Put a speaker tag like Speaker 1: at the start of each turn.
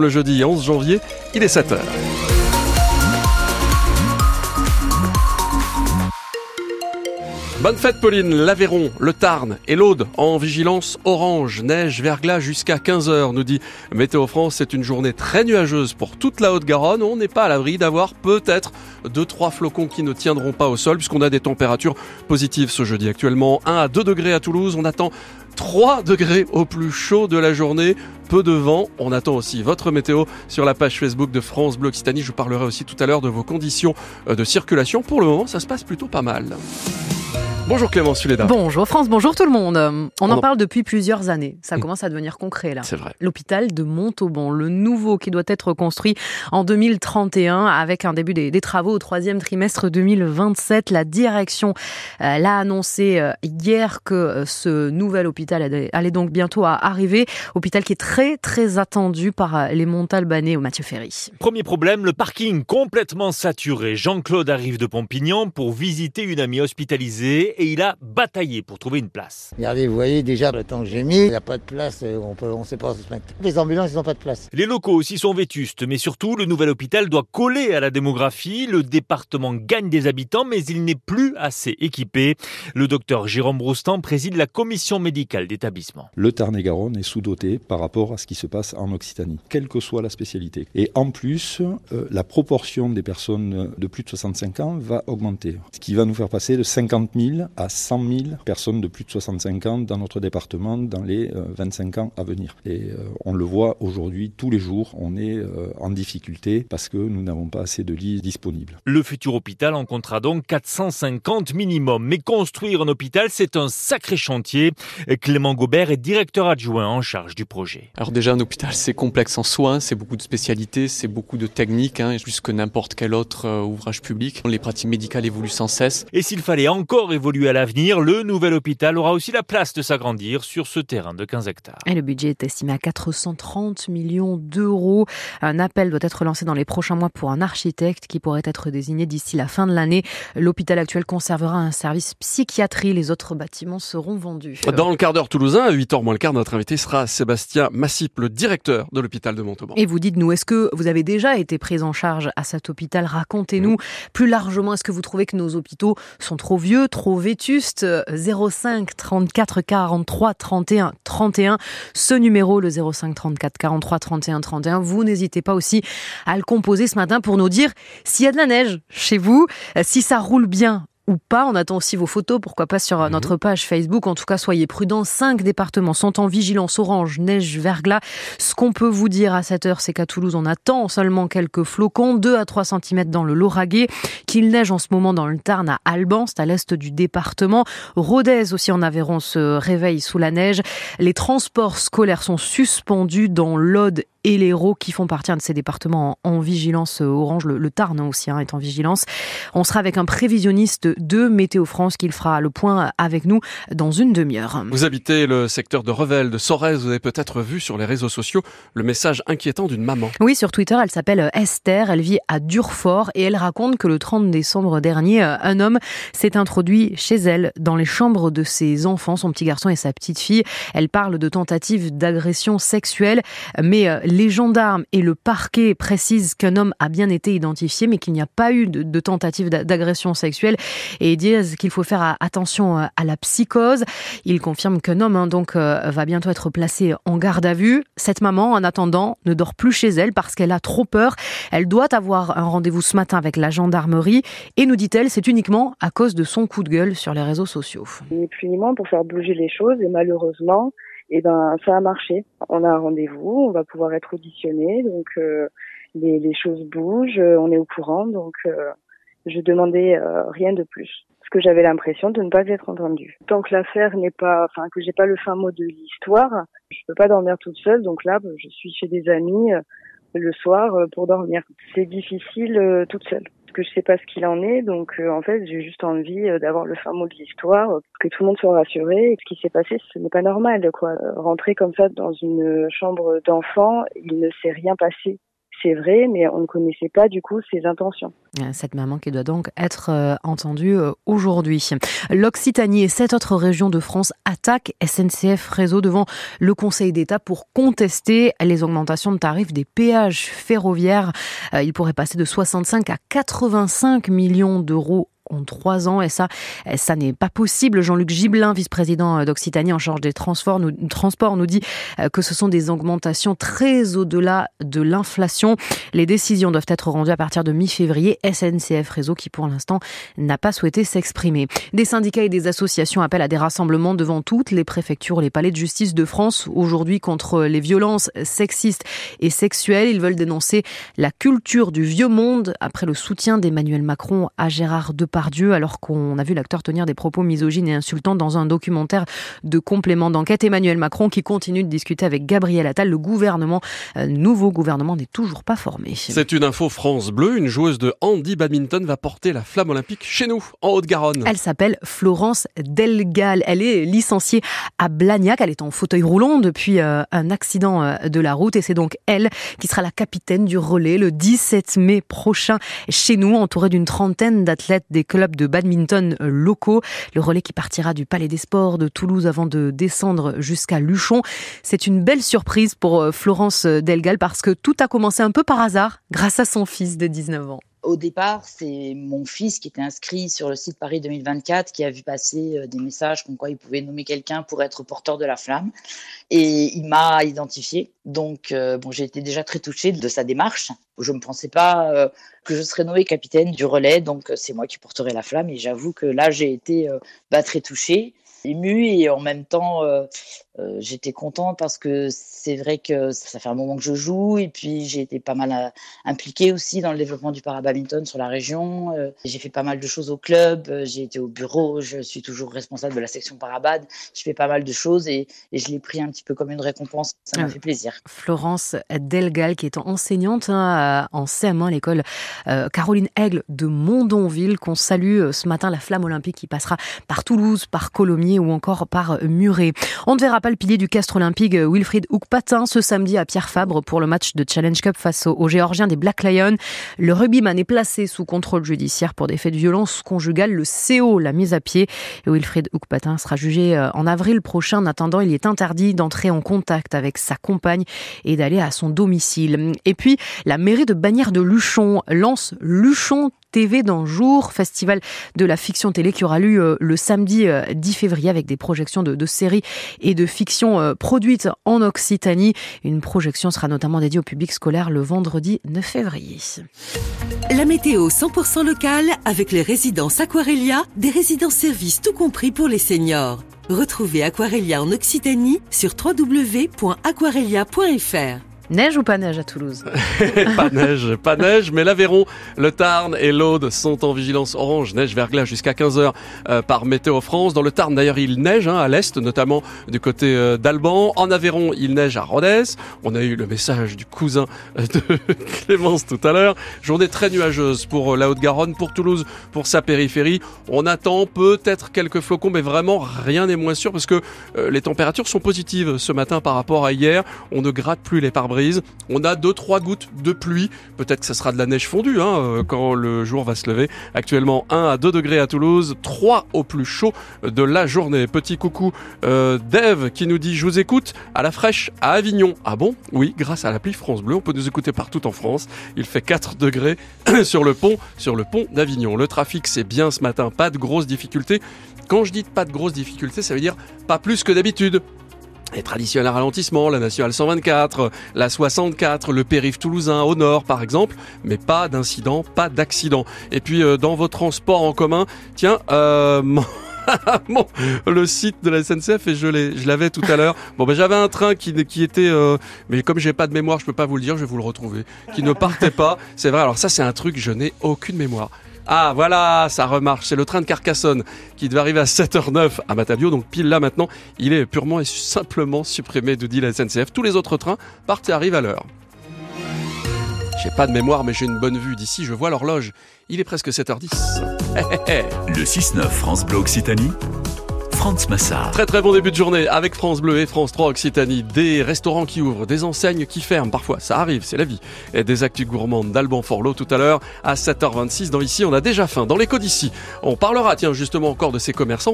Speaker 1: Le jeudi 11 janvier, il est 7h. Bonne fête Pauline, l'Aveyron, le Tarn et l'Aude en vigilance orange, neige, verglas jusqu'à 15h, nous dit Météo France. C'est une journée très nuageuse pour toute la Haute-Garonne. On n'est pas à l'abri d'avoir peut-être deux trois flocons qui ne tiendront pas au sol puisqu'on a des températures positives ce jeudi. Actuellement 1 à 2 degrés à Toulouse, on attend 3 degrés au plus chaud de la journée. Peu de vent. On attend aussi votre météo sur la page Facebook de France Bleu Occitanie. Je vous parlerai aussi tout à l'heure de vos conditions de circulation. Pour le moment, ça se passe plutôt pas mal. Bonjour Clément Suléda.
Speaker 2: Bonjour France, bonjour tout le monde. On en parle depuis plusieurs années. Ça commence à devenir concret là.
Speaker 1: C'est vrai.
Speaker 2: L'hôpital de Montauban, le nouveau qui doit être construit en 2031 avec un début des, travaux au troisième trimestre 2027. La direction euh, l'a annoncé euh, hier que euh, ce nouvel hôpital allait donc bientôt arriver. Hôpital qui est très très attendu par les Montalbanais au Mathieu Ferry.
Speaker 3: Premier problème, le parking complètement saturé. Jean-Claude arrive de Pompignan pour visiter une amie hospitalisée et il a bataillé pour trouver une place.
Speaker 4: Regardez, vous voyez déjà le temps que j'ai mis, il n'y a pas de place, euh, on on sait pas se mettre. Les ambulances, ils n'ont pas de place.
Speaker 3: Les locaux aussi sont vétustes, mais surtout, le nouvel hôpital doit coller à la démographie. Le département gagne des habitants, mais il n'est plus assez équipé. Le docteur Jérôme Roustan préside la commission médicale d'établissement.
Speaker 5: Le Tarn-et-Garonne est sous-doté par rapport à ce qui se passe en Occitanie, quelle que soit la spécialité. Et en plus, euh, la proportion des personnes de plus de 65 ans va augmenter, ce qui va nous faire passer de 50 000 à 100 000 personnes de plus de 65 ans dans notre département dans les 25 euh, ans à venir. Et euh, on le voit aujourd'hui tous les jours, on est euh, en difficulté parce que nous n'avons pas assez de lits disponibles.
Speaker 3: Le futur hôpital en comptera donc 450 minimum. Mais construire un hôpital, c'est un sacré chantier. Clément Gobert est directeur adjoint en charge du projet.
Speaker 6: Alors déjà, un hôpital, c'est complexe en soi, c'est beaucoup de spécialités, c'est beaucoup de techniques, hein, plus que n'importe quel autre ouvrage public. Les pratiques médicales évoluent sans cesse.
Speaker 3: Et s'il fallait encore évoluer à l'avenir, le nouvel hôpital aura aussi la place de s'agrandir sur ce terrain de 15 hectares.
Speaker 2: Et le budget est estimé à 430 millions d'euros. Un appel doit être lancé dans les prochains mois pour un architecte qui pourrait être désigné d'ici la fin de l'année. L'hôpital actuel conservera un service psychiatrie. Les autres bâtiments seront vendus.
Speaker 1: Dans le quart d'heure toulousain, à 8h moins le quart, notre invité sera Sébastien Massip, le directeur de l'hôpital de Montauban.
Speaker 2: Et vous dites-nous, est-ce que vous avez déjà été pris en charge à cet hôpital? Racontez-nous plus largement, est-ce que vous trouvez que nos hôpitaux sont trop vieux, trop vétuste 05 34 43 31 31. Ce numéro, le 05 34 43 31 31, vous n'hésitez pas aussi à le composer ce matin pour nous dire s'il y a de la neige chez vous, si ça roule bien ou pas. On attend aussi vos photos, pourquoi pas sur euh, mhm. notre page Facebook. En tout cas, soyez prudents. Cinq départements sont en vigilance orange, neige, verglas. Ce qu'on peut vous dire à cette heure, c'est qu'à Toulouse, on attend seulement quelques flocons, 2 à 3 cm dans le Lauragais, qu'il neige en ce moment dans le Tarn à Alban, c'est à l'est du département. Rodez aussi en Aveyron se réveille sous la neige. Les transports scolaires sont suspendus dans l'Aude et l'Hérault qui font partie de ces départements en, vigilance orange. Le, Tarn aussi hein, est en vigilance. On sera avec un prévisionniste de Météo France qui fera le point avec nous dans une demi-heure.
Speaker 1: Vous habitez le secteur de Revel, de Sorèze. Vous avez peut-être vu sur les réseaux sociaux le message inquiétant d'une maman.
Speaker 2: Oui, sur Twitter, elle s'appelle Esther. Elle vit à Durfort et elle raconte que le 30 décembre dernier, un homme s'est introduit chez elle dans les chambres de ses enfants, son petit garçon et sa petite fille. Elle parle de tentatives d'agression sexuelle, mais euh, les gendarmes et le parquet précisent qu'un homme a bien été identifié, mais qu'il n'y a pas eu de, tentative d'agression sexuelle et disent qu'il faut faire attention euh, à la psychose. Ils confirment qu'un homme hein, donc euh, va bientôt être placé en garde à vue. Cette maman, en attendant, ne dort plus chez elle parce qu'elle a trop peur. Elle doit avoir un rendez-vous ce matin avec la gendarmerie et nous dit-elle, c'est uniquement à cause de son coup de gueule sur les réseaux sociaux.
Speaker 7: Ni plus ni moins pour faire bouger les choses et malheureusement, et eh ben ça a marché. On a un rendez-vous, on va pouvoir être auditionné, donc euh, les, les, choses bougent, on est au courant, donc euh, je demandais euh, rien de plus. Parce que j'avais l'impression de ne pas être entendue. Tant que l'affaire n'est pas, enfin que j'ai pas le fin mot de l'histoire, je peux pas dormir toute seule, donc là je suis chez des amis le soir pour dormir. C'est difficile toute seule que je sais pas ce qu'il en est. Donc euh, en fait, j'ai juste envie euh, d'avoir le fin mot de l'histoire, que tout le monde soit rassuré. ce qui s'est passé, ce n'est pas normal, quoi. Rentrer comme ça dans une chambre d'enfant, il ne s'est rien passé. C'est vrai, mais on ne connaissait pas du coup ses intentions.
Speaker 2: Cette maman qui doit donc être euh, entendue euh, aujourd'hui. L'Occitanie et sept autres régions de France attaquent SNCF Réseau devant le Conseil d'État pour contester les augmentations de tarifs des péages ferroviaires. Euh, il pourrait passer de 65 à 85 millions d'euros en trois ans et ça, ça n'est pas possible. Jean-Luc Gibelin, vice-président d'Occitanie en charge des transports, nous, transports, nous dit euh, que ce sont des augmentations très au-delà de l'inflation. Les décisions doivent être rendues à partir de mi-février. SNCF Réseau qui pour l'instant n'a pas souhaité s'exprimer. Des syndicats et des associations appellent à des rassemblements devant toutes les préfectures, les palais de justice de France aujourd'hui contre les violences sexistes et sexuelles. Ils veulent dénoncer la culture du vieux monde après le soutien d'Emmanuel Macron à Gérard Depardieu Dieu, alors qu'on a vu l'acteur tenir des propos misogynes et insultants dans un documentaire de complément d'enquête. Emmanuel Macron qui continue de discuter avec Gabriel Attal. Le gouvernement, euh, nouveau gouvernement n'est toujours pas formé.
Speaker 1: C'est une info France Bleu. Une joueuse de handi badminton va porter la flamme olympique chez nous, en Haute-Garonne.
Speaker 2: Elle s'appelle Florence Delgal. Elle est licenciée à Blagnac. Elle est en fauteuil roulant depuis euh, un accident euh, de la route et c'est donc elle qui sera la capitaine du relais le 17 mai prochain chez nous, entourée d'une trentaine d'athlètes des clubs de badminton locaux. Le relais qui partira du Palais des Sports de Toulouse avant de descendre jusqu'à Luchon. C'est une belle surprise pour euh, Florence Delgal parce que tout a commencé un peu par hasard grâce à son fils de 19 ans.
Speaker 8: Au départ, c'est mon fils qui était inscrit sur le site Paris 2024 qui a vu passer euh, des messages comme quoi il pouvait nommer quelqu'un pour être porteur de la flamme. Et il m'a identifié. Donc, euh, bon, j'ai été déjà très touchée de sa démarche. Je ne pensais pas euh, que je serais nommée capitaine du relais. Donc, c'est moi qui porterai la flamme. Et j'avoue que là, j'ai été bah, très touchée émue et en même temps euh, j'étais contente parce que c'est vrai que ça fait un moment que je joue et puis j'ai été pas mal euh, impliquée aussi dans le développement du parabadminton sur la région. j'ai fait pas mal de choses au club, j'ai été au bureau, je suis toujours responsable de la section parabad. Je fais pas mal de choses et, et je l'ai pris un petit peu comme une récompense. Ça m'a fait plaisir.
Speaker 2: Florence Delgal qui est enseignante hein, en CM1 à l'école Caroline Aigle de Mondonville qu'on salue ce matin la flamme olympique qui passera par Toulouse, par Colomiers ou encore par Muret. On ne verra pas le pilier du Castre olympique euh, Wilfried ce samedi à Pierre Fabre pour le match de Challenge Cup face aux Géorgiens des Black Lions. Le rugbyman est placé sous contrôle judiciaire pour des faits de violence conjugale. Le CO l'a mise à pied. Et Wilfried Houkpatin sera jugé euh, en avril prochain. En attendant, il est interdit d'entrer en contact avec sa compagne et d'aller à son domicile. Et puis, la mairie de Bagnères de Luchon lance Luchon TV d'un jour, festival de la fiction télé qui aura lieu euh, le samedi 10 euh, février avec des projections de, séries et de fiction euh, produites en Occitanie. Une projection sera notamment dédiée au public scolaire le vendredi 9 février.
Speaker 9: La météo 100% locale avec les résidences Aquarelia, des résidences services tout compris pour les seniors. Retrouvez Aquarelia en Occitanie sur www.aquarelia.fr.
Speaker 2: Neige ou pas neige à Toulouse?
Speaker 1: Pas neige, pas neige, mais l'Aveyron, le Tarn et l'Aude sont en vigilance orange, neige verglas jusqu'à 15h euh, par Météo France. Dans le Tarn, d'ailleurs, il neige hein, à l'est, notamment du côté euh, d'Alban. En Aveyron, il neige à Rodez. On a eu le message du cousin de Clémence tout à l'heure. Journée très nuageuse pour euh, la Haute-Garonne, pour Toulouse, pour sa périphérie. On attend peut-être quelques flocons, mais vraiment rien n'est moins sûr parce que les températures sont positives ce matin par rapport à hier. On ne gratte plus les pare-brises on a 2-3 gouttes de pluie. Peut-être que ce sera de la neige fondue hein, euh, quand le jour va se lever. Actuellement 1 à 2 degrés à Toulouse, 3 au plus chaud de la journée. Petit coucou euh, qui nous dit je vous écoute à la fraîche à Avignon. Ah bon? Oui, grâce à l'appli France Bleu, on peut nous écouter partout en France. Il fait 4 degrés sur le pont, sur le pont d'Avignon. Le trafic c'est bien ce matin, pas de grosses difficultés. Quand je dis pas de grosses difficultés, ça veut dire pas plus que d'habitude les traditionnels ralentissements, la nationale 124, la 64, le périph' toulousain au nord par exemple, mais pas d'incident, pas d'accident. Et puis euh, dans vos transports en commun, tiens, euh, le site de la SNCF et je je l'avais tout à l'heure. Bon ben j'avais un train qui, qui était, euh, mais comme j'ai pas de mémoire, je peux pas vous le dire, je vais vous le retrouver, qui ne partait pas. C'est vrai. Alors ça c'est un truc, je n'ai aucune mémoire. Ah voilà, ça remarche. C'est le train de Carcassonne qui devait arriver à 7h09 à Matavio. Donc pile là maintenant, il est purement et simplement supprimé de dit la SNCF. Tous les autres trains partent et arrivent à l'heure. J'ai pas de mémoire, mais j'ai une bonne vue d'ici. Je vois l'horloge. Il est presque 7h10.
Speaker 10: le 6-9 France Bleu Occitanie France Massard.
Speaker 1: Très très bon début de journée avec France Bleu et France 3 Occitanie. Des restaurants qui ouvrent, des enseignes qui ferment. Parfois, ça arrive, c'est la vie. Et des actus gourmandes d'Alban Forlot tout à l'heure à 7h26. Dans ici, on a déjà faim. Dans l'écho d'ici, on parlera, tiens, justement encore de ces commerçants.